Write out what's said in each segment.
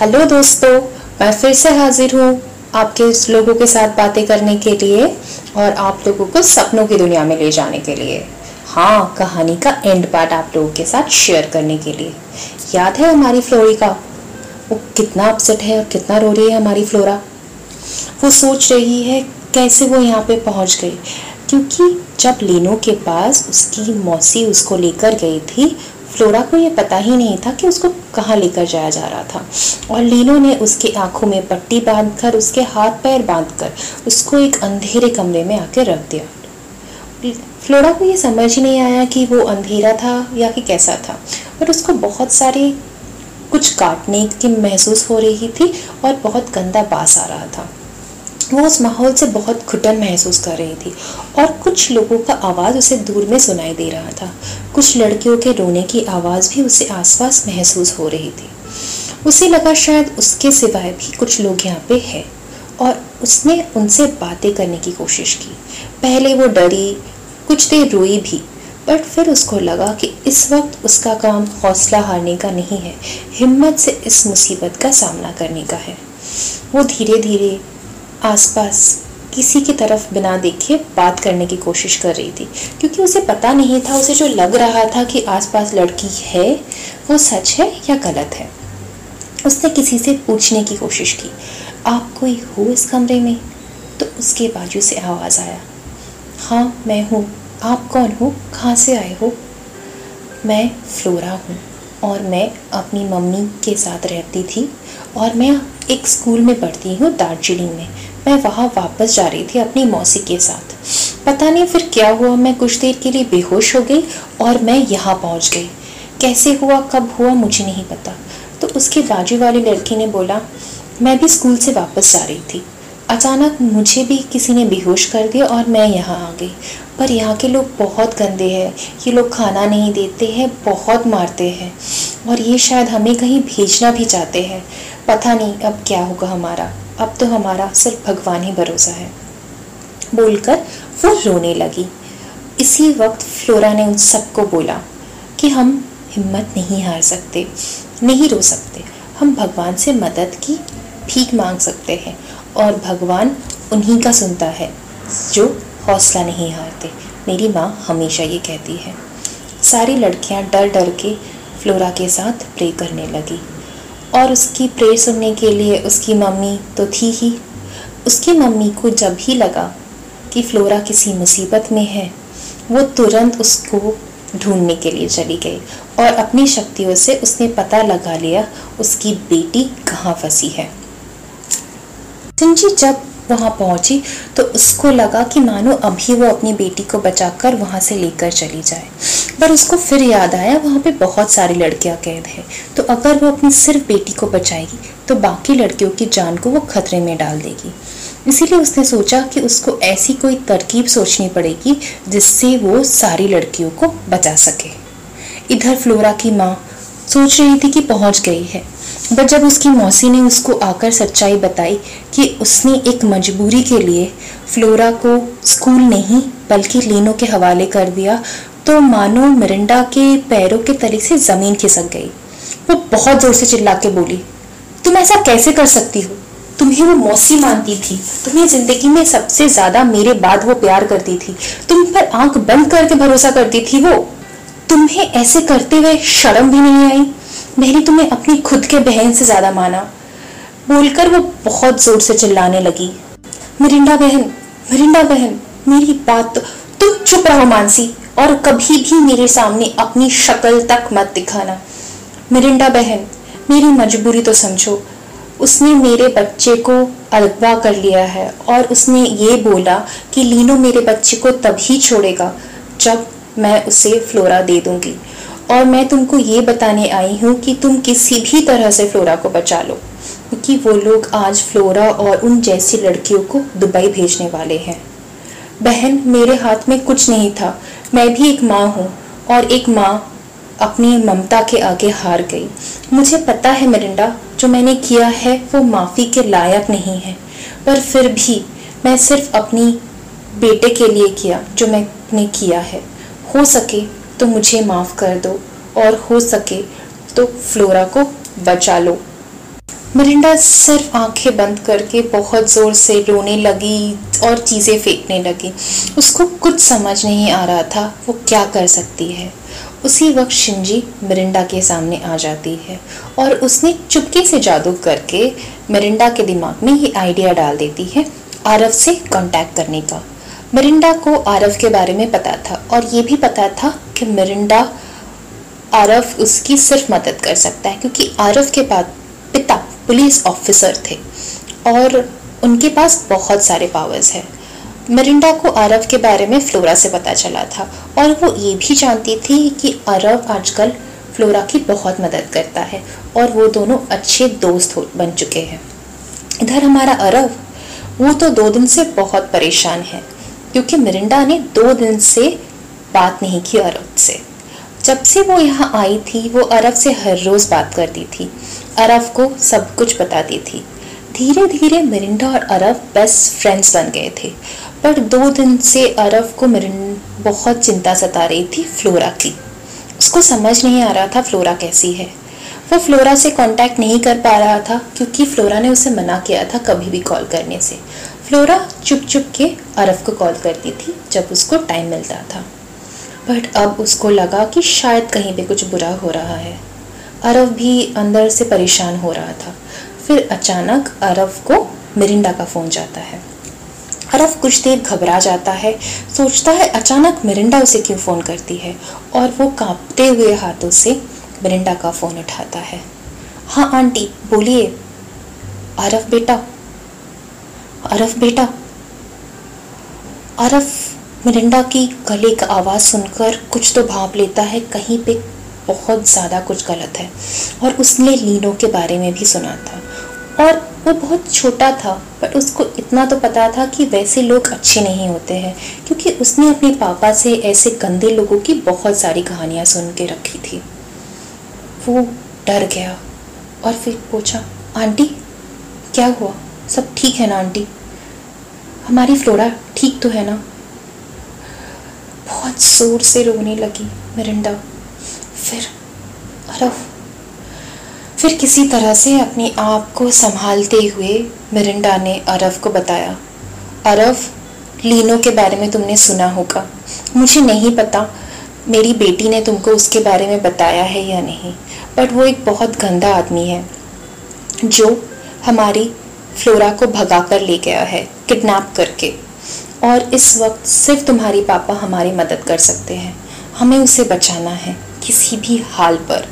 Hello दोस्तों, मैं फिर से हाजिर हूँ आपके लोगों के साथ बातें करने के लिए और आप लोगों को सपनों की दुनिया में ले जाने के लिए। हाँ कहानी का एंड पार्ट आप लोगों के साथ शेयर करने के लिए। याद है हमारी फ्लोरी का? वो कितना अपसेट है और कितना रो रही है हमारी फ्लोरा वो सोच रही है कैसे वो यहाँ पे पहुँच गई। क्योंकि जब लीनो के पास उसकी मौसी उसको लेकर गई थी फ्लोरा को ये पता ही नहीं था कि उसको कहाँ लेकर जाया जा रहा था। और लीनो ने उसके आँखों में पट्टी बांधकर, उसके हाथ पैर बांधकर, उसको एक अंधेरे कमरे में आके रख दिया। फ्लोरा को ये समझ ही नहीं आया कि वो अंधेरा था या कि कैसा था। पर उसको बहुत सारे कुछ काटने की महसूस हो रही थी और बहुत गंदा बास आ रहा था। वो उस माहौल से बहुत घुटन महसूस कर रही थी और कुछ लोगों का आवाज़ उसे दूर में सुनाई दे रहा था। कुछ लड़कियों के रोने की आवाज़ भी उसे आसपास महसूस हो रही थी। उसे लगा शायद उसके सिवाय भी कुछ लोग यहाँ पे हैं और उसने उनसे बातें करने की कोशिश की। पहले वो डरी, कुछ देर रोई भी बट फिर उसको लगा कि इस वक्त उसका काम हौसला हारने का नहीं है, हिम्मत से इस मुसीबत का सामना करने का है। वो धीरे धीरे आसपास किसी की तरफ़ बिना देखे बात करने की कोशिश कर रही थी, क्योंकि उसे पता नहीं था, उसे जो लग रहा था कि आसपास लड़की है, वो सच है या गलत है। उसने किसी से पूछने की कोशिश की, आप कोई हो इस कमरे में? तो उसके बाजू से आवाज़ आया हाँ मैं हूँ। आप कौन हो? कहाँ से आए हो? मैं फ्लोरा हूँ और मैं अपनी मम्मी के साथ रहती थी और मैं एक स्कूल में पढ़ती हूँ दार्जिलिंग में। मैं वहाँ वापस जा रही थी अपनी मौसी के साथ। पता नहीं फिर क्या हुआ, मैं कुछ देर के लिए बेहोश हो गई और मैं यहाँ पहुँच गई। कैसे हुआ, कब हुआ, मुझे नहीं पता। तो उसके बाजू वाली लड़की ने बोला, मैं भी स्कूल से वापस जा रही थी। अचानक मुझे भी किसी ने बेहोश कर दिया और मैं यहाँ आ गई। पर यहाँ के लोग बहुत गंदे हैं। ये लोग खाना नहीं देते हैं, बहुत मारते हैं। और ये शायद हमें कहीं भेजना भी चाहते हैं। पता नहीं अब क्या होगा हमारा। अब तो हमारा सिर्फ़ भगवान ही भरोसा है। बोलकर वो रोने लगी। इसी वक्त फ्लोरा ने उन सबको बोला कि हम हिम्मत नहीं हार सकते, नहीं रो सकते। हम भगवान से मदद की भीख मांग सकते हैं और भगवान उन्हीं का सुनता है जो हौसला नहीं हारते। मेरी माँ हमेशा ये कहती है। सारी लड़कियाँ डर डर के फ्लोरा के साथ प्रे करने लगी। और उसकी प्रेर सुनने के लिए उसकी मम्मी तो थी ही। उसकी मम्मी को जब ही लगा कि फ्लोरा किसी मुसीबत में है, वो तुरंत उसको ढूँढने के लिए चली गई और अपनी शक्तियों से उसने पता लगा लिया, उसकी बेटी कहाँ फंसी है। सिंची जब वहाँ पहुँची तो उसको लगा कि मानो अभी वो अपनी बेटी को बचाकर वहाँ से लेकर चली जाए। पर उसको फिर याद आया, वहाँ पे बहुत सारी लड़कियाँ कैद है। तो अगर वो अपनी सिर्फ़ बेटी को बचाएगी तो बाकी लड़कियों की जान को वो खतरे में डाल देगी। इसीलिए उसने सोचा कि उसको ऐसी कोई तरकीब सोचनी पड़ेगी, जिससे वो सारी लड़कियों को बचा सके। इधर फ्लोरा की माँ सोच रही थी कि पहुँच गई है। बट जब उसकी मौसी ने उसको आकर सच्चाई बताई कि उसने एक मजबूरी के लिए फ्लोरा को स्कूल नहीं, बल्कि लीनो के हवाले कर दिया तो मानो मिरिंडा के पैरों के तले से ज़मीन खिसक गई। वो बहुत ज़ोर से चिल्ला के बोली, तुम ऐसा कैसे कर सकती हो? तुम्हें वो मौसी मानती थी। तुम्हें ज़िंदगी में सबसे ज़्यादा मेरे बाद वो प्यार करती थी। तुम पर आँख बंद करके भरोसा करती थी वो। तुम्हें ऐसे करते हुए शर्म भी नहीं आई? मैंने तुम्हें अपनी खुद के बहन से ज़्यादा माना। बोलकर वो बहुत ज़ोर से चिल्लाने लगी। मिरिंडा बहन मिरिंडा बहन, मेरी बात तो तुम चुप रहो मानसी, और कभी भी मेरे सामने अपनी शक्ल तक मत दिखाना। मिरिंडा बहन, मेरी मजबूरी तो समझो। उसने मेरे बच्चे को अगवा कर लिया है, और उसने ये बोला कि लीनो मेरे बच्चे को तभी छोड़ेगा जब मैं उसे फ्लोरा दे दूँगी। और मैं तुमको ये बताने आई हूँ कि तुम किसी भी तरह से फ्लोरा को बचा लो, क्योंकि वो लोग आज फ्लोरा और उन जैसी लड़कियों को दुबई भेजने वाले हैं। बहन, मेरे हाथ में कुछ नहीं था। मैं भी एक माँ हूँ और एक माँ अपनी ममता के आगे हार गई। मुझे पता है मिरिंडा जो मैंने किया है वो माफ़ी के लायक नहीं है, पर फिर भी मैं सिर्फ़ अपनी बेटे के लिए किया, जो मैंने किया है। हो सके तो मुझे माफ़ कर दो और हो सके तो फ्लोरा को बचा लो। मरिंडा सिर्फ़ आँखें बंद करके बहुत ज़ोर से रोने लगी और चीज़ें फेंकने लगी। उसको कुछ समझ नहीं आ रहा था वो क्या कर सकती है। उसी वक्त शिंजी मिरिंडा के सामने आ जाती है और उसने चुपके से जादू करके मिरिंडा के दिमाग में ये आइडिया डाल देती है आरव से कांटेक्ट करने का। मिरिंडा को आरव के बारे में पता था और ये भी पता था कि मिरिंडा आरव उसकी सिर्फ़ मदद कर सकता है, क्योंकि आरव के बाद पिता पुलिस ऑफिसर थे और उनके पास बहुत सारे पावर्स हैं। मरिंडा को आरव के बारे में फ्लोरा से पता चला था और वो ये भी जानती थी कि अरब आजकल फ्लोरा की बहुत मदद करता है और वो दोनों अच्छे दोस्त हो बन चुके हैं। इधर हमारा अरव वो तो दो दिन से बहुत परेशान है। क्योंकि मिरिंडा ने दो दिन से बात नहीं की अरब से। जब से वो यहाँ आई थी, वो अरब से हर रोज़ बात करती थी। अरब को सब कुछ बताती थी। धीरे धीरे मिरिंडा और अरब बेस्ट फ्रेंड्स बन गए थे। पर दो दिन से अरब को मिरिन बहुत चिंता सता रही थी फ्लोरा की। उसको समझ नहीं आ रहा था फ्लोरा कैसी है। वो फ्लोरा से कांटेक्ट नहीं कर पा रहा था, क्योंकि फ्लोरा ने उसे मना किया था कभी भी कॉल करने से। फ्लोरा चुप चुप के अरब को कॉल करती थी जब उसको टाइम मिलता था। बट अब उसको लगा कि शायद कहीं पे कुछ बुरा हो रहा है। अरब भी अंदर से परेशान हो रहा था। फिर अचानक अरब को मिरिंडा का फ़ोन जाता है। अरब कुछ देर घबरा जाता है, सोचता है अचानक मिरिंडा उसे क्यों फ़ोन करती है और वो कांपते हुए हाथों से मिरिंडा का फ़ोन उठाता है। हाँ आंटी, बोलिए। अरफ, बेटा अरफ बेटा। अरफ मिरिंडा की गले का आवाज़ सुनकर कुछ तो भाप लेता है, कहीं पे बहुत ज़्यादा कुछ गलत है। और उसने लीनो के बारे में भी सुना था। और वो बहुत छोटा था, पर उसको इतना तो पता था कि वैसे लोग अच्छे नहीं होते हैं, क्योंकि उसने अपने पापा से ऐसे गंदे लोगों की बहुत सारी कहानियाँ सुन के रखी थी। वो डर गया और फिर पूछा, आंटी, क्या हुआ? सब ठीक है ना, आंटी? हमारी फ्लोरा ठीक तो है ना? बहुत ज़ोर से रोने लगी मिरिंडा। फिर अरफ, फिर किसी तरह से अपने आप को संभालते हुए मिरिंडा ने अरफ को बताया। अरफ, लीनो के बारे में तुमने सुना होगा। मुझे नहीं पता मेरी बेटी ने तुमको उसके बारे में बताया है या नहीं बट वो एक बहुत गंदा आदमी है, जो हमारी फ्लोरा को भगा कर ले गया है, किडनैप करके। और इस वक्त सिर्फ़ तुम्हारी पापा हमारी मदद कर सकते हैं। हमें उसे बचाना है, किसी भी हाल पर।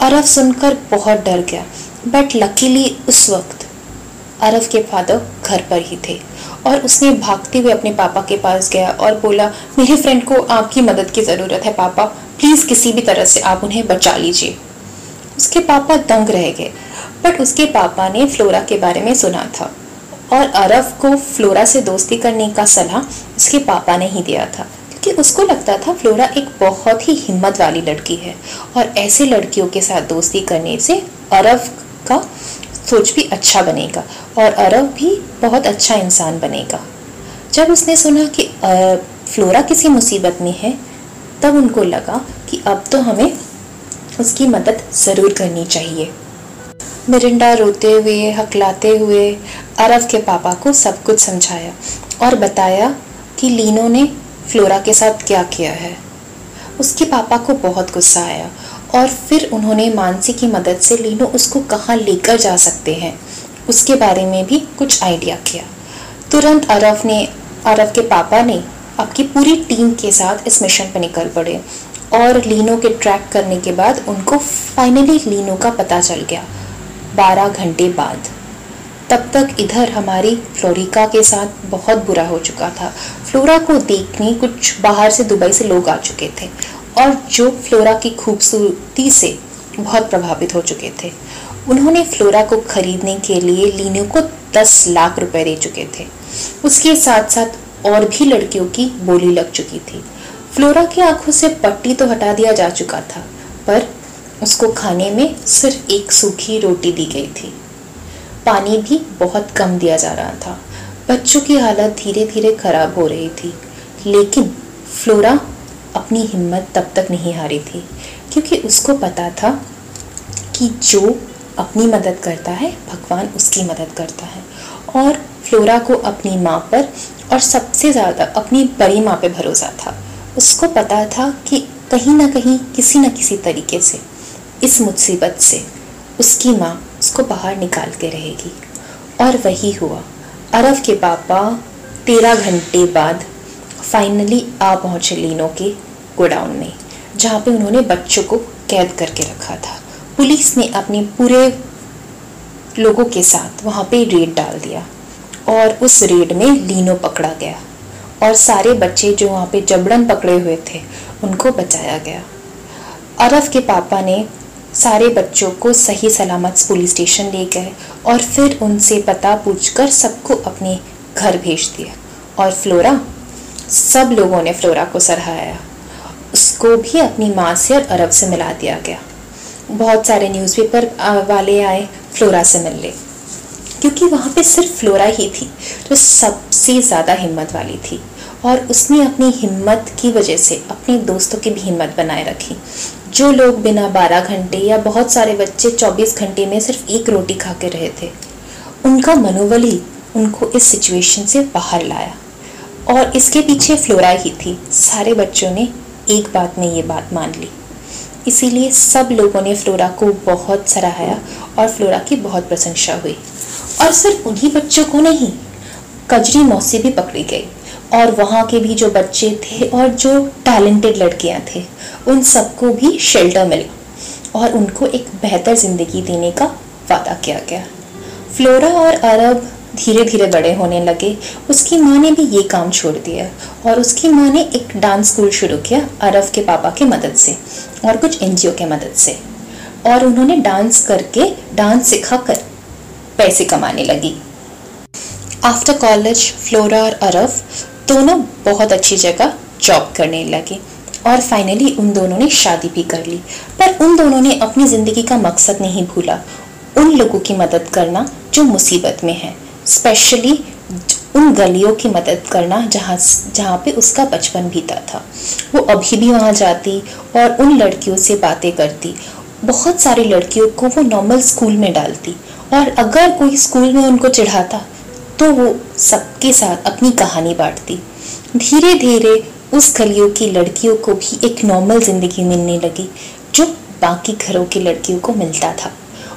अरब सुनकर बहुत डर गया बट लकीली उस वक्त अरब के फादर घर पर ही थे। और उसने भागते हुए अपने पापा के पास गया और बोला, मेरे फ्रेंड को आपकी मदद की ज़रूरत है, पापा। प्लीज़ किसी भी तरह से आप उन्हें बचा लीजिए। उसके पापा दंग रह गए। बट उसके पापा ने फ्लोरा के बारे में सुना था। और अरब को फ्लोरा से दोस्ती करने का सलाह उसके पापा ने ही दिया था। कि उसको लगता था फ्लोरा एक बहुत ही हिम्मत वाली लड़की है और ऐसे लड़कियों के साथ दोस्ती करने से अरब का सोच भी अच्छा बनेगा और अरब भी बहुत अच्छा इंसान बनेगा। जब उसने सुना कि फ्लोरा किसी मुसीबत में है, तब उनको लगा कि अब तो हमें उसकी मदद ज़रूर करनी चाहिए। मिरिंडा रोते हुए, हकलाते हुए अरब के पापा को सब कुछ समझाया और बताया कि लीनो ने फ्लोरा के साथ क्या किया है। उसके पापा को बहुत गुस्सा आया और फिर उन्होंने मानसी की मदद से लीनो उसको कहाँ लेकर जा सकते हैं, उसके बारे में भी कुछ आइडिया किया। तुरंत अरफ ने अरफ के पापा ने आपकी पूरी टीम के साथ इस मिशन पर निकल पड़े और लीनो के ट्रैक करने के बाद उनको फाइनली लीनो का पता चल गया। बारह घंटे बाद। तब तक इधर हमारी फ्लोरिका के साथ बहुत बुरा हो चुका था। फ्लोरा को देखने कुछ बाहर से दुबई से लोग आ चुके थे और जो फ्लोरा की खूबसूरती से बहुत प्रभावित हो चुके थे। उन्होंने फ्लोरा को खरीदने के लिए लीनो को दस लाख रुपए दे चुके थे। उसके साथ साथ और भी लड़कियों की बोली लग चुकी थी। फ्लोरा की आँखों से पट्टी तो हटा दिया जा चुका था, पर उसको खाने में सिर्फ़ एक सूखी रोटी दी गई थी। पानी भी बहुत कम दिया जा रहा था। बच्चों की हालत धीरे धीरे खराब हो रही थी। लेकिन फ्लोरा अपनी हिम्मत तब तक नहीं हारी थी, क्योंकि उसको पता था कि जो अपनी मदद करता है, भगवान उसकी मदद करता है। और फ्लोरा को अपनी माँ पर और सबसे ज़्यादा अपनी बड़ी माँ पे भरोसा था। उसको पता था कि कहीं ना कहीं किसी न किसी तरीके से इस मुसीबत से उसकी माँ उसको बाहर निकाल के रहेगी। और वही हुआ। अरब के पापा तेरह घंटे बाद फाइनली आ पहुँचे लीनो के गोडाउन में, जहाँ पे उन्होंने बच्चों को कैद करके रखा था। पुलिस ने अपने पूरे लोगों के साथ वहाँ पे रेड डाल दिया और उस रेड में लीनो पकड़ा गया और सारे बच्चे जो वहाँ पे जबड़न पकड़े हुए थे, उनको बचाया गया। अरफ के पापा ने सारे बच्चों को सही सलामत पुलिस स्टेशन ले गए और फिर उनसे पता पूछकर सबको अपने घर भेज दिया। और फ्लोरा, सब लोगों ने फ्लोरा को सराहाया उसको भी अपनी माँ से और अरब से मिला दिया गया। बहुत सारे न्यूज़पेपर वाले आए फ्लोरा से मिलने। क्योंकि वहाँ पे सिर्फ़ फ्लोरा ही थी, जो सबसे ज़्यादा हिम्मत वाली थी। और उसने अपनी हिम्मत की वजह से अपने दोस्तों की भी हिम्मत बनाए रखी। जो लोग बिना बारह घंटे या बहुत सारे बच्चे चौबीस घंटे में सिर्फ़ एक रोटी खा के रहे थे, उनका मनोबल ही उनको इस सिचुएशन से बाहर लाया। और इसके पीछे फ्लोरा ही थी। सारे बच्चों ने एक बात में ये बात मान ली। इसीलिए सब लोगों ने फ्लोरा को बहुत सराहाया और फ्लोरा की बहुत प्रशंसा हुई। और सिर्फ़ उन्हीं बच्चों को नहीं, कजरी मौसी भी पकड़ी गई। और वहाँ के भी जो बच्चे थे और जो टैलेंटेड लड़कियाँ थे, उन सबको भी शेल्टर मिला और उनको एक बेहतर ज़िंदगी देने का वादा किया गया। फ्लोरा और अरब धीरे धीरे बड़े होने लगे। उसकी माँ ने भी ये काम छोड़ दिया और उसकी माँ ने एक डांस स्कूल शुरू किया अरब के पापा की मदद से और कुछ एन के मदद से। और उन्होंने डांस करके डांस सिखा कर पैसे कमाने लगी। आफ्टर कॉलेज फ्लोरा और अरब दोनों बहुत अच्छी जगह जॉब करने लगे। और फाइनली उन दोनों ने शादी भी कर ली। पर उन दोनों ने अपनी ज़िंदगी का मकसद नहीं भूला। उन लोगों की मदद करना जो मुसीबत में है। स्पेशली उन गलियों की मदद करना जहाँ जहाँ पे उसका बचपन बीता था। वो अभी भी वहाँ जाती और उन लड़कियों से बातें करती। बहुत सारी लड़कियों को वो नॉर्मल स्कूल में डालती। और अगर कोई स्कूल में उनको चिढ़ाता तो वो सबके साथ अपनी कहानी बांटती। धीरे धीरे उस गलियों की लड़कियों को भी एक नॉर्मल ज़िंदगी मिलने लगी, जो बाकी घरों की लड़कियों को मिलता था।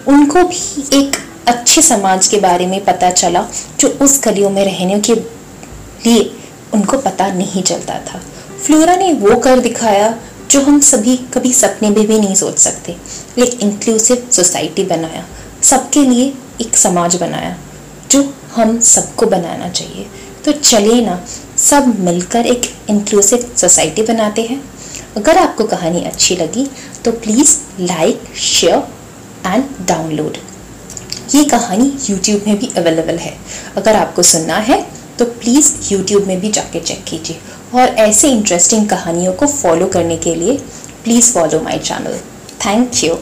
उनको भी एक अच्छे समाज के बारे में पता चला, जो उस गलियों में रहने के लिए उनको पता नहीं चलता था। फ्लोरा ने वो कर दिखाया, जो हम सभी कभी सपने में भी नहीं सोच सकते, एक इंक्लूसिव सोसाइटी बनाया, सबके लिए एक समाज बनाया। जो हम सबको बनाना चाहिए। तो चलिए ना, सब मिलकर एक इंक्लूसिव सोसाइटी बनाते हैं। अगर आपको कहानी अच्छी लगी तो please like share and download ये कहानी YouTube में भी अवेलेबल है। अगर आपको सुनना है तो प्लीज़ YouTube में भी जाके चेक कीजिए। और ऐसे इंटरेस्टिंग कहानियों को फॉलो करने के लिए please follow my channel thank you